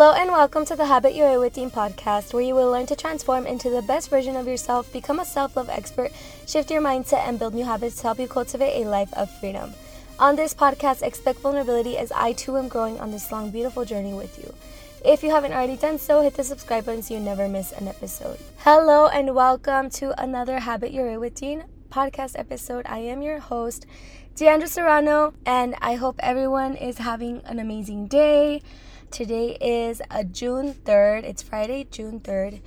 Hello and welcome to the Habit Your Way with Dean podcast, where you will learn to transform into the best version of yourself, become a self love expert, shift your mindset, and build new habits to help you cultivate a life of freedom. On this podcast, expect vulnerability as I too am growing on this long, beautiful journey with you. If you haven't already done so, hit the subscribe button so you never miss an episode. Hello and welcome to another Habit Your Way with Dean podcast episode. I am your host, Deandra Serrano, and I hope everyone is having an amazing day. Today is a uh, June 3rd. It's Friday, June 3rd,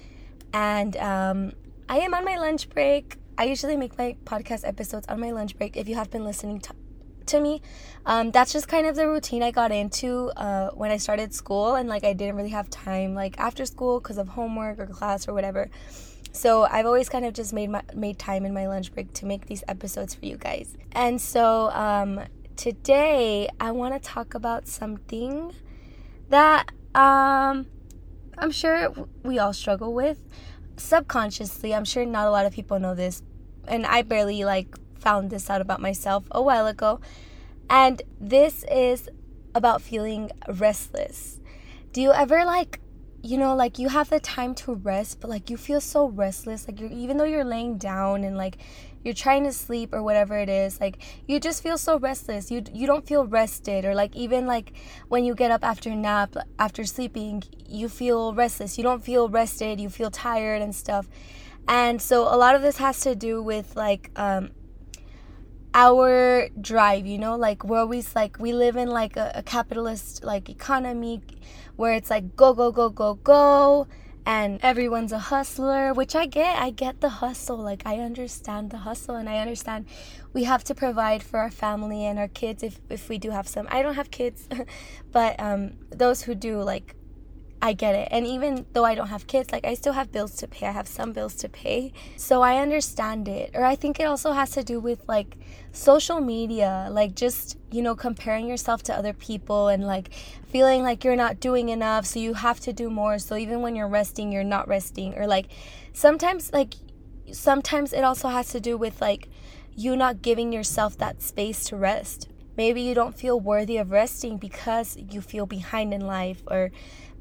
and um, I am on my lunch break. I usually make my podcast episodes on my lunch break. If you have been listening to, to me, um, that's just kind of the routine I got into uh, when I started school, and like I didn't really have time like after school because of homework or class or whatever. So I've always kind of just made my made time in my lunch break to make these episodes for you guys. And so um, today I want to talk about something that um, I'm sure we all struggle with subconsciously. I'm sure not a lot of people know this, and I barely like found this out about myself a while ago. And this is about feeling restless. Do you ever like you know like you have the time to rest but like you feel so restless like you're even though you're laying down and like you're trying to sleep or whatever it is like you just feel so restless. You you don't feel rested or like even like when you get up after a nap after sleeping you feel restless. You don't feel rested. You feel tired and stuff. And so a lot of this has to do with like um our drive you know? Like we're always like we live in like a, a capitalist like economy where it's like go go go go go and everyone's a hustler which i get i get the hustle like i understand the hustle and i understand we have to provide for our family and our kids if, if we do have some. I don't have kids but um, those who do like I get it. And even though I don't have kids, like I still have bills to pay. I have some bills to pay. So I understand it. Or I think it also has to do with like social media, like just, you know, comparing yourself to other people and like feeling like you're not doing enough. So you have to do more. So even when you're resting, you're not resting. Or like sometimes, like, sometimes it also has to do with like you not giving yourself that space to rest. Maybe you don't feel worthy of resting because you feel behind in life or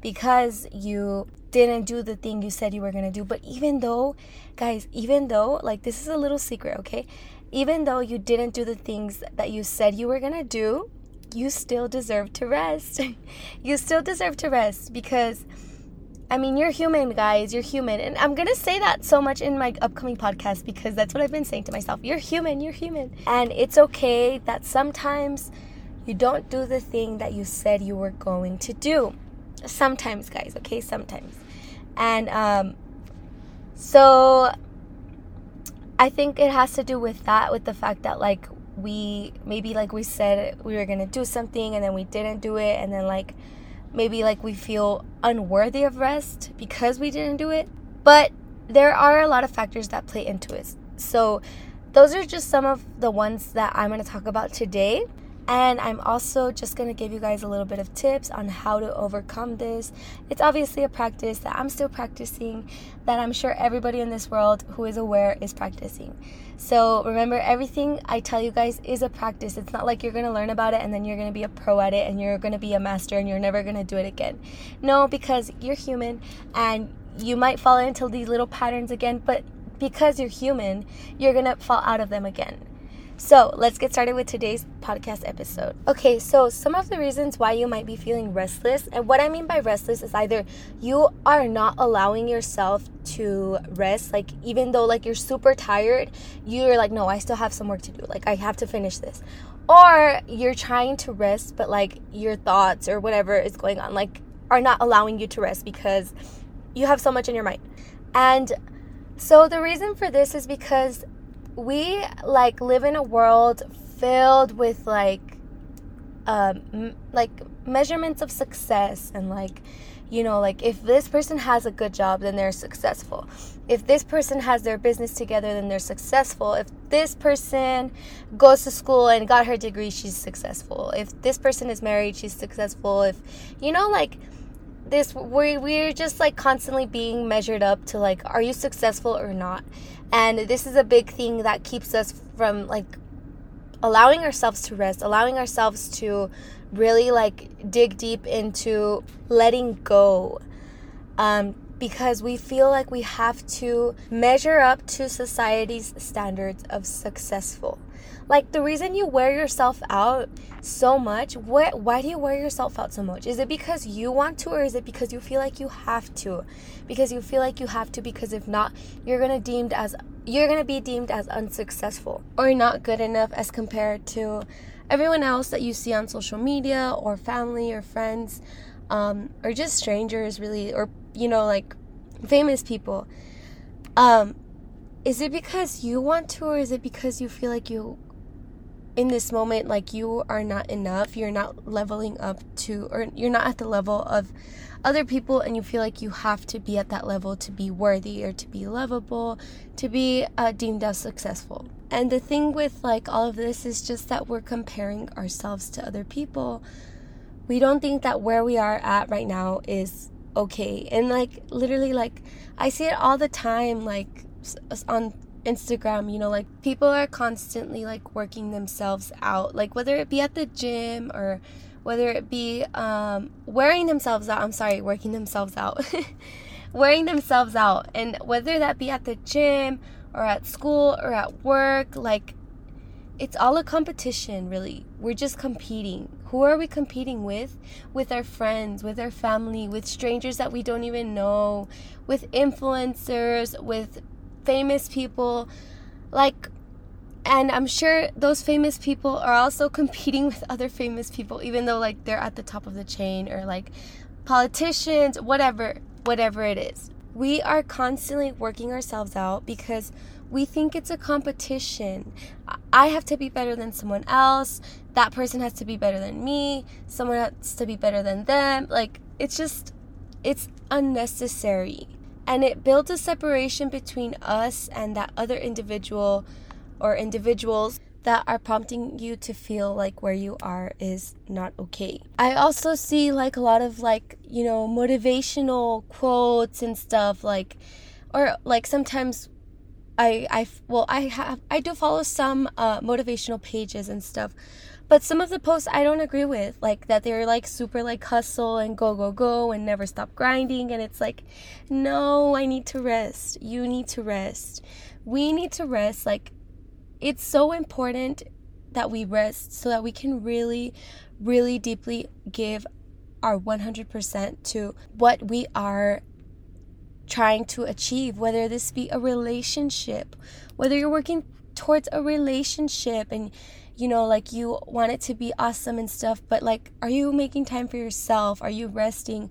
because you didn't do the thing you said you were going to do. But even though, guys, even though, like, this is a little secret, okay? Even though you didn't do the things that you said you were going to do, you still deserve to rest. you still deserve to rest because. I mean, you're human, guys. You're human. And I'm going to say that so much in my upcoming podcast because that's what I've been saying to myself. You're human. You're human. And it's okay that sometimes you don't do the thing that you said you were going to do sometimes guys okay? Sometimes. And um so i think it has to do with that with the fact that like we maybe like we said we were gonna do something and then we didn't do it and then like maybe like we feel unworthy of rest because we didn't do it. But there are a lot of factors that play into it. So those are just some of the ones that i'm going to talk about today and I'm also just going to give you guys a little bit of tips on how to overcome this. It's obviously a practice that I'm still practicing, that I'm sure everybody in this world who is aware is practicing. So remember, everything I tell you guys is a practice. It's not like you're going to learn about it and then you're going to be a pro at it and you're going to be a master and you're never going to do it again. No, because you're human and you might fall into these little patterns again, but because you're human, you're going to fall out of them again. So, let's get started with today's podcast episode. Okay, so some of the reasons why you might be feeling restless, and what I mean by restless is either you are not allowing yourself to rest, like even though like you're super tired, you're like, no, I still have some work to do. Like I have to finish this. Or you're trying to rest, but like your thoughts or whatever is going on, like are not allowing you to rest because you have so much in your mind. And so the reason for this is because we like live in a world filled with like um m- like measurements of success and like you know like if this person has a good job then they're successful. If this person has their business together then they're successful. If this person goes to school and got her degree she's successful. If this person is married she's successful. If you know like this we we're just like constantly being measured up to like are you successful or not and this is a big thing that keeps us from like allowing ourselves to rest allowing ourselves to really like dig deep into letting go. Um, because we feel like we have to measure up to society's standards of successful. Like the reason you wear yourself out so much, what why do you wear yourself out so much? Is it because you want to or is it because you feel like you have to? Because you feel like you have to because if not, you're going to deemed as you're going to be deemed as unsuccessful or not good enough as compared to everyone else that you see on social media or family or friends um, or just strangers really or you know like famous people um is it because you want to or is it because you feel like you in this moment like you are not enough. You're not leveling up to or you're not at the level of other people and you feel like you have to be at that level to be worthy or to be lovable to be uh, deemed as successful. And the thing with like all of this is just that we're comparing ourselves to other people. We don't think that where we are at right now is okay. And like literally like i see it all the time like on Instagram, you know, like people are constantly like working themselves out, like whether it be at the gym or whether it be um, wearing themselves out. I'm sorry, working themselves out, wearing themselves out, and whether that be at the gym or at school or at work, like it's all a competition, really. We're just competing. Who are we competing with? With our friends, with our family, with strangers that we don't even know, with influencers, with famous people like and I'm sure those famous people are also competing with other famous people even though like they're at the top of the chain or like politicians whatever whatever it is we are constantly working ourselves out because we think it's a competition. I have to be better than someone else. That person has to be better than me. Someone has to be better than them. Like, it's just, it's unnecessary and it builds a separation between us and that other individual or individuals that are prompting you to feel like where you are is not okay. I also see like a lot of like, you know, motivational quotes and stuff like or like sometimes I I well I have I do follow some uh motivational pages and stuff but some of the posts I don't agree with, like that they're like super like hustle and go, go, go and never stop grinding. And it's like, no, I need to rest. You need to rest. We need to rest. Like, it's so important that we rest so that we can really, really deeply give our 100% to what we are trying to achieve, whether this be a relationship, whether you're working towards a relationship and you know, like you want it to be awesome and stuff, but like, are you making time for yourself? Are you resting?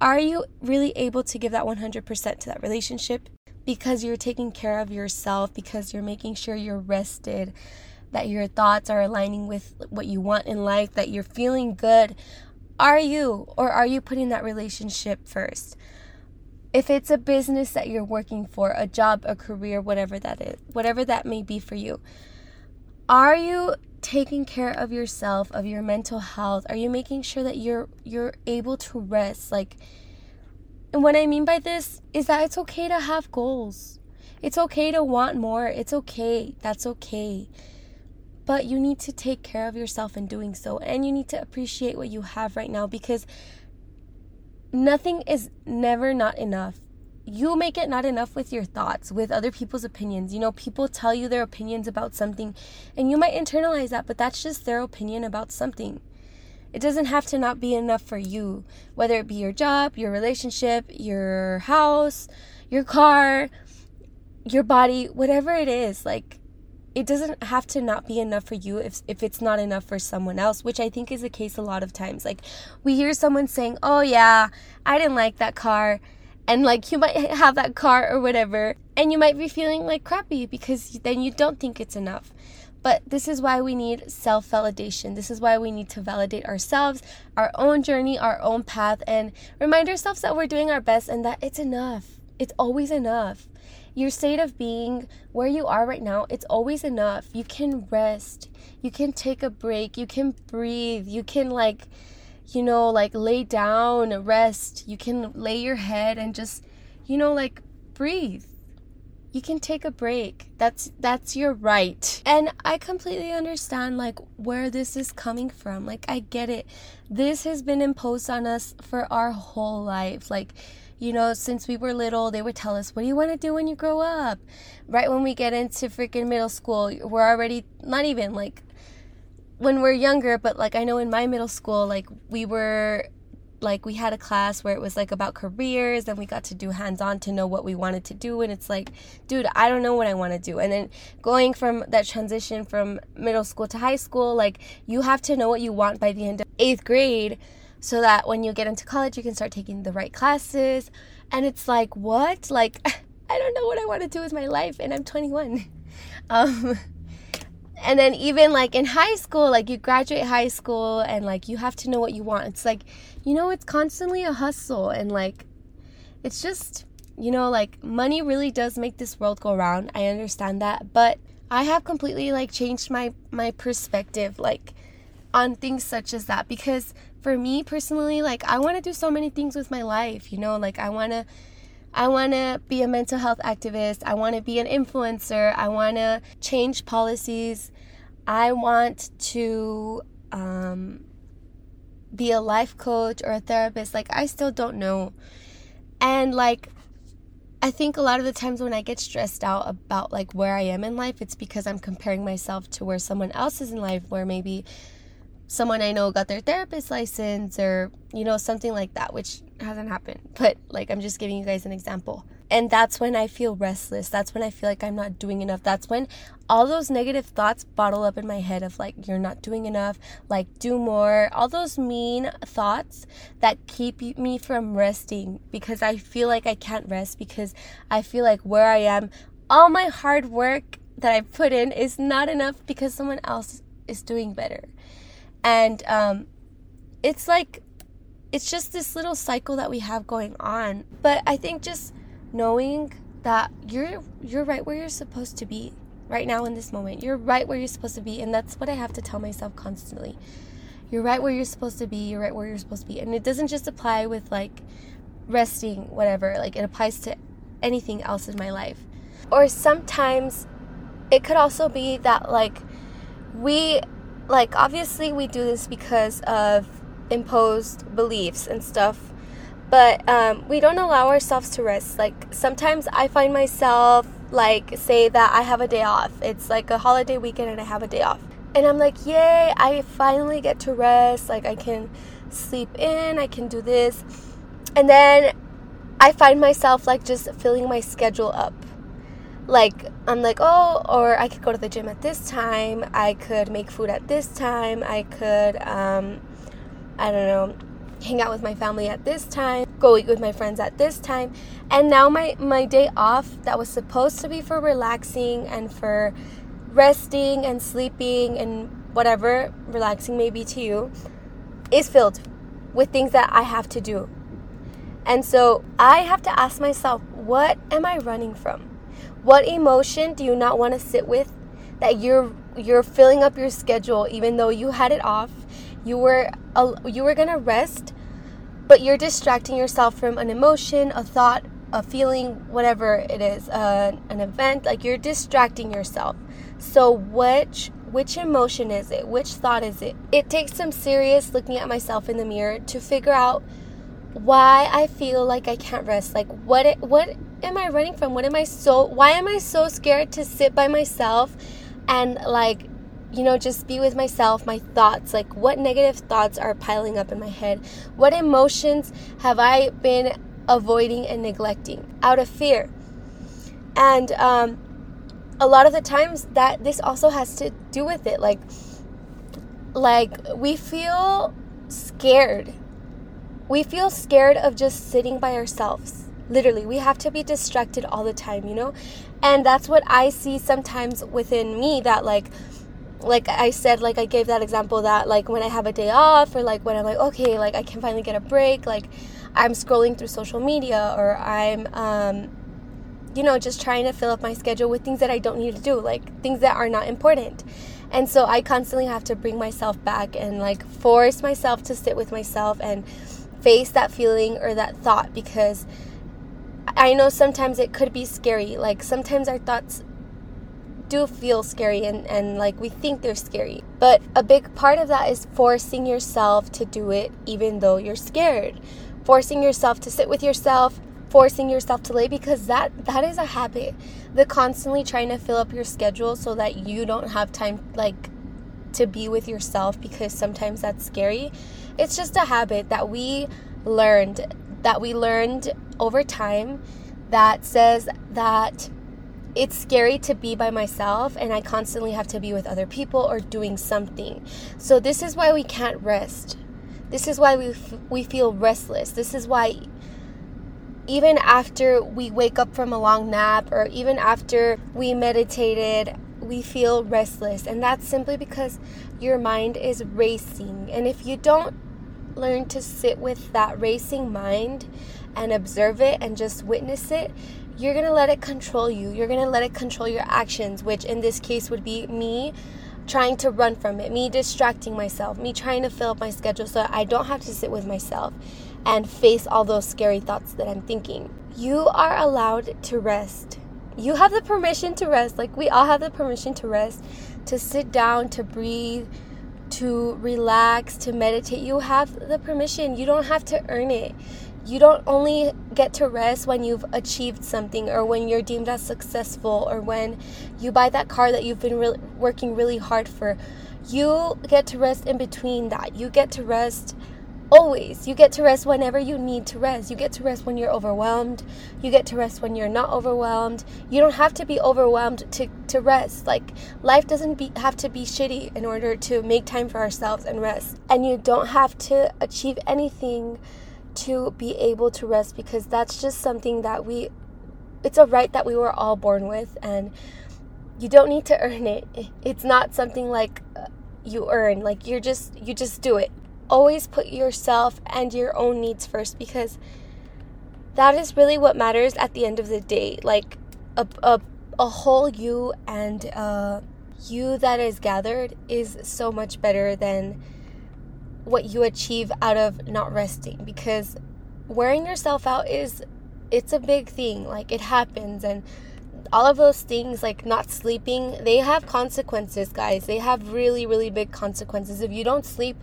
Are you really able to give that 100% to that relationship? Because you're taking care of yourself, because you're making sure you're rested, that your thoughts are aligning with what you want in life, that you're feeling good. Are you? Or are you putting that relationship first? If it's a business that you're working for, a job, a career, whatever that is, whatever that may be for you, are you taking care of yourself of your mental health? Are you making sure that you're you're able to rest? Like and what i mean by this is that it's okay to have goals. It's okay to want more. It's okay. That's okay. But you need to take care of yourself in doing so. And you need to appreciate what you have right now because nothing is never not enough you make it not enough with your thoughts, with other people's opinions. You know, people tell you their opinions about something, and you might internalize that, but that's just their opinion about something. It doesn't have to not be enough for you, whether it be your job, your relationship, your house, your car, your body, whatever it is. Like, it doesn't have to not be enough for you if, if it's not enough for someone else, which I think is the case a lot of times. Like, we hear someone saying, Oh, yeah, I didn't like that car and like you might have that car or whatever and you might be feeling like crappy because then you don't think it's enough but this is why we need self validation. This is why we need to validate ourselves, our own journey, our own path, and remind ourselves that we're doing our best and that it's enough. It's always enough. Your state of being, where you are right now, it's always enough. You can rest. You can take a break. You can breathe. You can, like, you know, like lay down, rest. You can lay your head and just, you know, like breathe. you can take a break. That's that's your right. And I completely understand like where this is coming from. Like I get it. This has been imposed on us for our whole life. Like you know, since we were little, they would tell us, What do you want to do when you grow up? Right when we get into freaking middle school, we're already not even like when we're younger, but like I know in my middle school, like we were like we had a class where it was like about careers and we got to do hands on to know what we wanted to do and it's like dude i don't know what i want to do. And then going from that transition from middle school to high school like you have to know what you want by the end of eighth grade so that when you get into college you can start taking the right classes. And it's like what? Like i don't know what i want to do with my life and i'm 21 um and then even like in high school like you graduate high school and like you have to know what you want. It's like you know it's constantly a hustle and like it's just you know like money really does make this world go around i understand that. But i have completely like changed my my perspective like on things such as that. Because for me personally like i want to do so many things with my life you know? Like i want to I want to be a mental health activist. I want to be an influencer. I want to change policies. I want to um, be a life coach or a therapist. Like, I still don't know. And, like, I think a lot of the times when I get stressed out about like where I am in life, it's because I'm comparing myself to where someone else is in life, where maybe someone I know got their therapist license or, you know, something like that, which hasn't happened. But like, I'm just giving you guys an example. And that's when I feel restless. That's when I feel like I'm not doing enough. That's when all those negative thoughts bottle up in my head of like, you're not doing enough, like, do more. All those mean thoughts that keep me from resting because I feel like I can't rest because I feel like where I am, all my hard work that I put in is not enough because someone else is doing better and um, it's like it's just this little cycle that we have going on. But i think just knowing that you're you're right where you're supposed to be right now in this moment. You're right where you're supposed to be and that's what i have to tell myself constantly. You're right where you're supposed to be you're right where you're supposed to be. And it doesn't just apply with like resting whatever like it applies to anything else in my life. Or sometimes it could also be that like we like obviously we do this because of imposed beliefs and stuff but um, we don't allow ourselves to rest. Like sometimes i find myself like say that i have a day off. It's like a holiday weekend and i have a day off. And i'm like yay i finally get to rest. Like i can sleep in i can do this. And then i find myself like just filling my schedule up like I'm like, oh, or I could go to the gym at this time. I could make food at this time. I could, um, I don't know, hang out with my family at this time. Go eat with my friends at this time. And now my my day off that was supposed to be for relaxing and for resting and sleeping and whatever relaxing may be to you is filled with things that I have to do. And so I have to ask myself, what am I running from? What emotion do you not want to sit with that you're you're filling up your schedule even though you had it off? You were you were going to rest, but you're distracting yourself from an emotion, a thought, a feeling, whatever it is, uh, an event, like you're distracting yourself. So which which emotion is it? Which thought is it? It takes some serious looking at myself in the mirror to figure out why I feel like I can't rest. Like what it, what am I running from? What am I so why am I so scared to sit by myself and like you know just be with myself, my thoughts, like what negative thoughts are piling up in my head? What emotions have I been avoiding and neglecting out of fear? And um a lot of the times that this also has to do with it like like we feel scared we feel scared of just sitting by ourselves. Literally, we have to be distracted all the time, you know? And that's what I see sometimes within me that, like, like I said, like I gave that example that, like, when I have a day off, or like when I'm like, okay, like I can finally get a break, like I'm scrolling through social media, or I'm, um, you know, just trying to fill up my schedule with things that I don't need to do, like things that are not important. And so I constantly have to bring myself back and like force myself to sit with myself and face that feeling or that thought because I know sometimes it could be scary. Like sometimes our thoughts do feel scary and, and like we think they're scary. But a big part of that is forcing yourself to do it even though you're scared. Forcing yourself to sit with yourself, forcing yourself to lay because that that is a habit. The constantly trying to fill up your schedule so that you don't have time like to be with yourself because sometimes that's scary. It's just a habit that we learned that we learned over time that says that it's scary to be by myself and I constantly have to be with other people or doing something. So this is why we can't rest. This is why we f- we feel restless. This is why even after we wake up from a long nap or even after we meditated, we feel restless. And that's simply because your mind is racing. And if you don't learn to sit with that racing mind and observe it and just witness it, you're to let it control you. You're to let it control your actions, which in this case would be me trying to run from it, me distracting myself, me trying to fill up my schedule so I don't have to sit with myself and face all those scary thoughts that I'm thinking. You are allowed to rest. You have the permission to rest. Like we all have the permission to rest, to sit down, to breathe, to relax, to meditate. You have the permission. You don't have to earn it you don't only get to rest when you've achieved something or when you're deemed as successful or when you buy that car that you've been re- working really hard for. You get to rest in between that. You get to rest always. You get to rest whenever you need to rest. You get to rest when you're overwhelmed. You get to rest when you're not overwhelmed. You don't have to be overwhelmed to, to rest. Like, life doesn't be, have to be shitty in order to make time for ourselves and rest. And you don't have to achieve anything to be able to rest because that's just something that we it's a right that we were all born with and you don't need to earn it it's not something like uh, you earn like you're just you just do it always put yourself and your own needs first because that is really what matters at the end of the day. Like a, a, a whole you and uh, you that is gathered is so much better than what you achieve out of not resting because wearing yourself out is it's a big thing. Like it happens and all of those things like not sleeping they have consequences guys. They have really really big consequences. If you don't sleep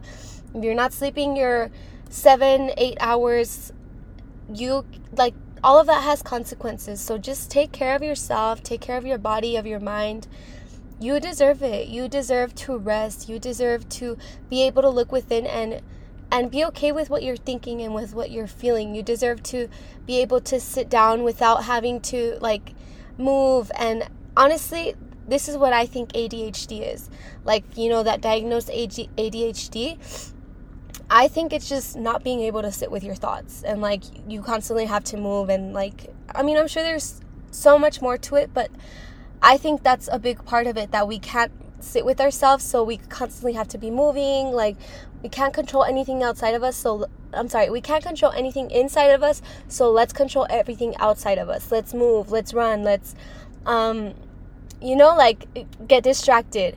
if you're not sleeping your seven eight hours you like all of that has consequences so just take care of yourself take care of your body of your mind you deserve it. You deserve to rest. You deserve to be able to look within and and be okay with what you're thinking and with what you're feeling. You deserve to be able to sit down without having to like move and honestly, this is what I think ADHD is. Like, you know, that diagnosed ADHD. I think it's just not being able to sit with your thoughts and like you constantly have to move and like I mean, I'm sure there's so much more to it, but I think that's a big part of it that we can't sit with ourselves, so we constantly have to be moving. Like, we can't control anything outside of us, so I'm sorry, we can't control anything inside of us, so let's control everything outside of us. Let's move, let's run, let's, um, you know, like get distracted.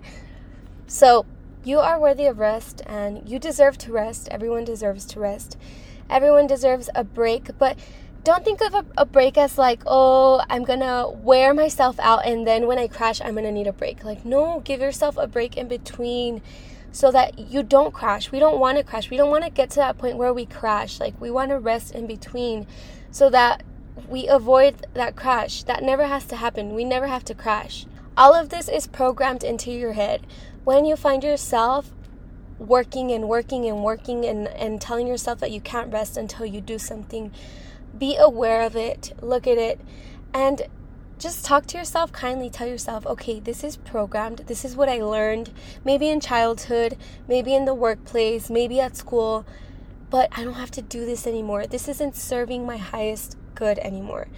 So, you are worthy of rest and you deserve to rest. Everyone deserves to rest. Everyone deserves a break, but don't think of a, a, break as like, oh, I'm gonna wear myself out and then when I crash, I'm gonna need a break. Like, no, give yourself a break in between so that you don't crash. We don't wanna crash. We don't wanna get to that point where we crash. Like, we wanna rest in between so that we avoid that crash. That never has to happen. We never have to crash. All of this is programmed into your head. When you find yourself working and working and working and, and telling yourself that you can't rest until you do something be aware of it, look at it, and just talk to yourself kindly. Tell yourself, okay, this is programmed. This is what I learned. Maybe in childhood, maybe in the workplace, maybe at school, but I don't have to do this anymore. This isn't serving my highest good anymore.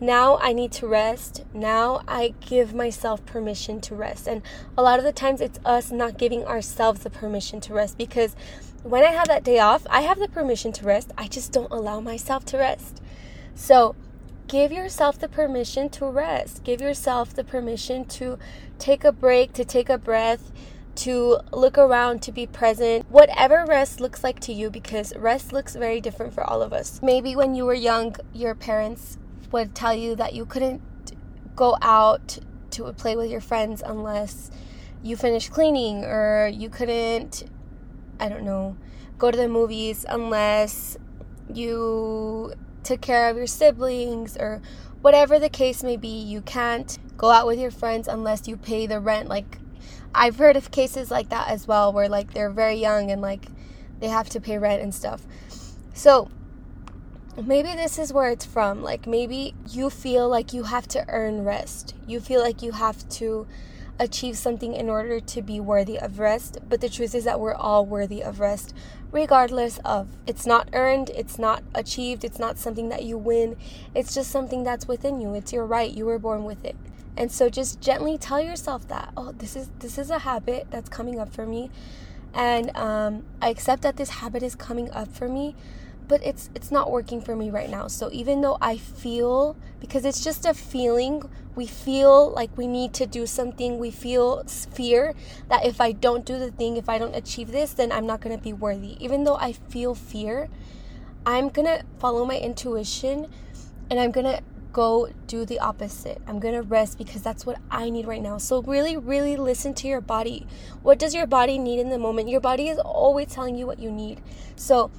Now I need to rest. Now I give myself permission to rest. And a lot of the times it's us not giving ourselves the permission to rest because when I have that day off, I have the permission to rest. I just don't allow myself to rest. So, give yourself the permission to rest. Give yourself the permission to take a break, to take a breath, to look around, to be present. Whatever rest looks like to you, because rest looks very different for all of us. Maybe when you were young, your parents would tell you that you couldn't go out to play with your friends unless you finished cleaning or you couldn't I don't know, go to the movies unless you took care of your siblings or whatever the case may be, you can't go out with your friends unless you pay the rent. Like, I've heard of cases like that as well where, like, they're very young and, like, they have to pay rent and stuff. So, maybe this is where it's from. Like, maybe you feel like you have to earn rest. You feel like you have to achieve something in order to be worthy of rest. But the truth is that we're all worthy of rest, regardless of. It's not earned, it's not achieved, it's not something that you win. It's just something that's within you. It's your right. You were born with it. And so just gently tell yourself that, oh, this is this is a habit that's coming up for me. And um, I accept that this habit is coming up for me but it's it's not working for me right now. So even though I feel because it's just a feeling, we feel like we need to do something, we feel fear that if I don't do the thing, if I don't achieve this, then I'm not going to be worthy. Even though I feel fear, I'm going to follow my intuition and I'm going to go do the opposite. I'm going to rest because that's what I need right now. So really really listen to your body. What does your body need in the moment? Your body is always telling you what you need. So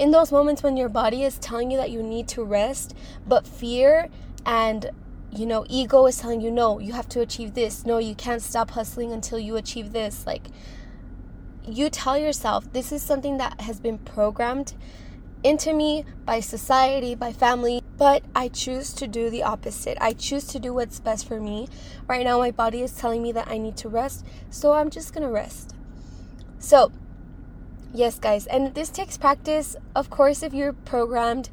in those moments when your body is telling you that you need to rest, but fear and you know, ego is telling you, no, you have to achieve this. No, you can't stop hustling until you achieve this. Like, you tell yourself, this is something that has been programmed into me by society, by family, but I choose to do the opposite. I choose to do what's best for me. Right now, my body is telling me that I need to rest, so I'm just gonna rest. So, Yes, guys, and this takes practice. Of course, if you're programmed,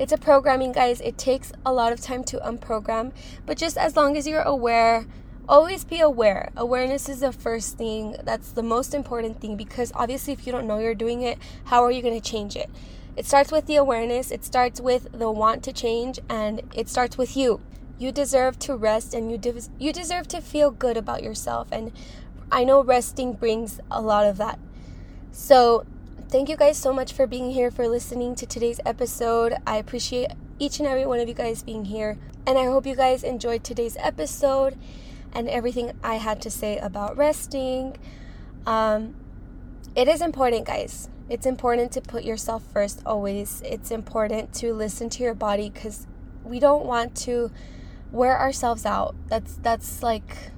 it's a programming, guys. It takes a lot of time to unprogram, but just as long as you're aware, always be aware. Awareness is the first thing, that's the most important thing because obviously, if you don't know you're doing it, how are you going to change it? It starts with the awareness, it starts with the want to change, and it starts with you. You deserve to rest and you, de- you deserve to feel good about yourself. And I know resting brings a lot of that so, thank you guys so much for being here, for listening to today's episode. I appreciate each and every one of you guys being here. And I hope you guys enjoyed today's episode and everything I had to say about resting. Um, it is important, guys. It's important to put yourself first always. It's important to listen to your body because we don't want to wear ourselves out. That's that's like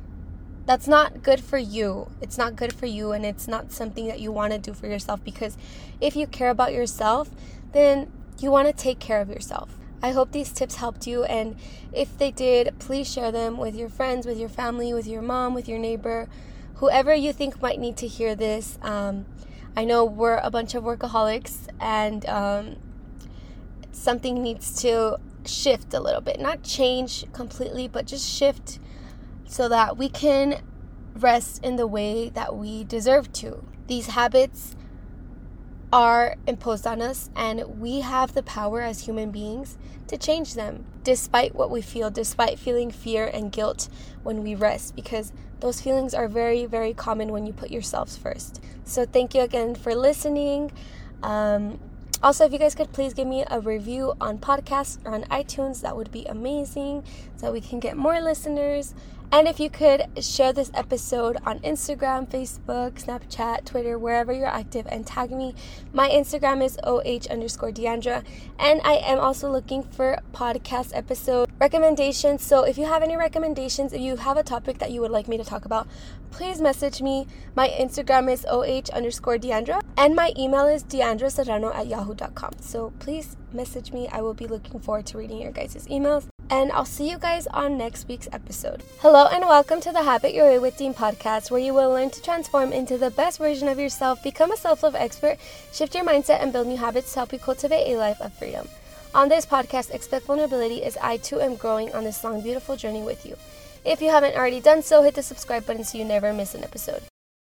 that's not good for you. It's not good for you, and it's not something that you want to do for yourself because if you care about yourself, then you want to take care of yourself. I hope these tips helped you, and if they did, please share them with your friends, with your family, with your mom, with your neighbor, whoever you think might need to hear this. Um, I know we're a bunch of workaholics, and um, something needs to shift a little bit. Not change completely, but just shift so that we can rest in the way that we deserve to. These habits are imposed on us, and we have the power as human beings to change them despite what we feel, despite feeling fear and guilt when we rest, because those feelings are very, very common when you put yourselves first. So, thank you again for listening. Um, also, if you guys could please give me a review on podcasts or on iTunes, that would be amazing so we can get more listeners. And if you could share this episode on Instagram, Facebook, Snapchat, Twitter, wherever you're active, and tag me. My Instagram is oh underscore Deandra. And I am also looking for podcast episode recommendations. So if you have any recommendations, if you have a topic that you would like me to talk about, please message me. My Instagram is oh underscore Deandra. And my email is deandraserrano at yahoo.com. So please message me. I will be looking forward to reading your guys' emails and I'll see you guys on next week's episode. Hello, and welcome to the Habit Your Way with Dean podcast, where you will learn to transform into the best version of yourself, become a self love expert, shift your mindset, and build new habits to help you cultivate a life of freedom. On this podcast, Expect Vulnerability, as I too am growing on this long, beautiful journey with you. If you haven't already done so, hit the subscribe button so you never miss an episode.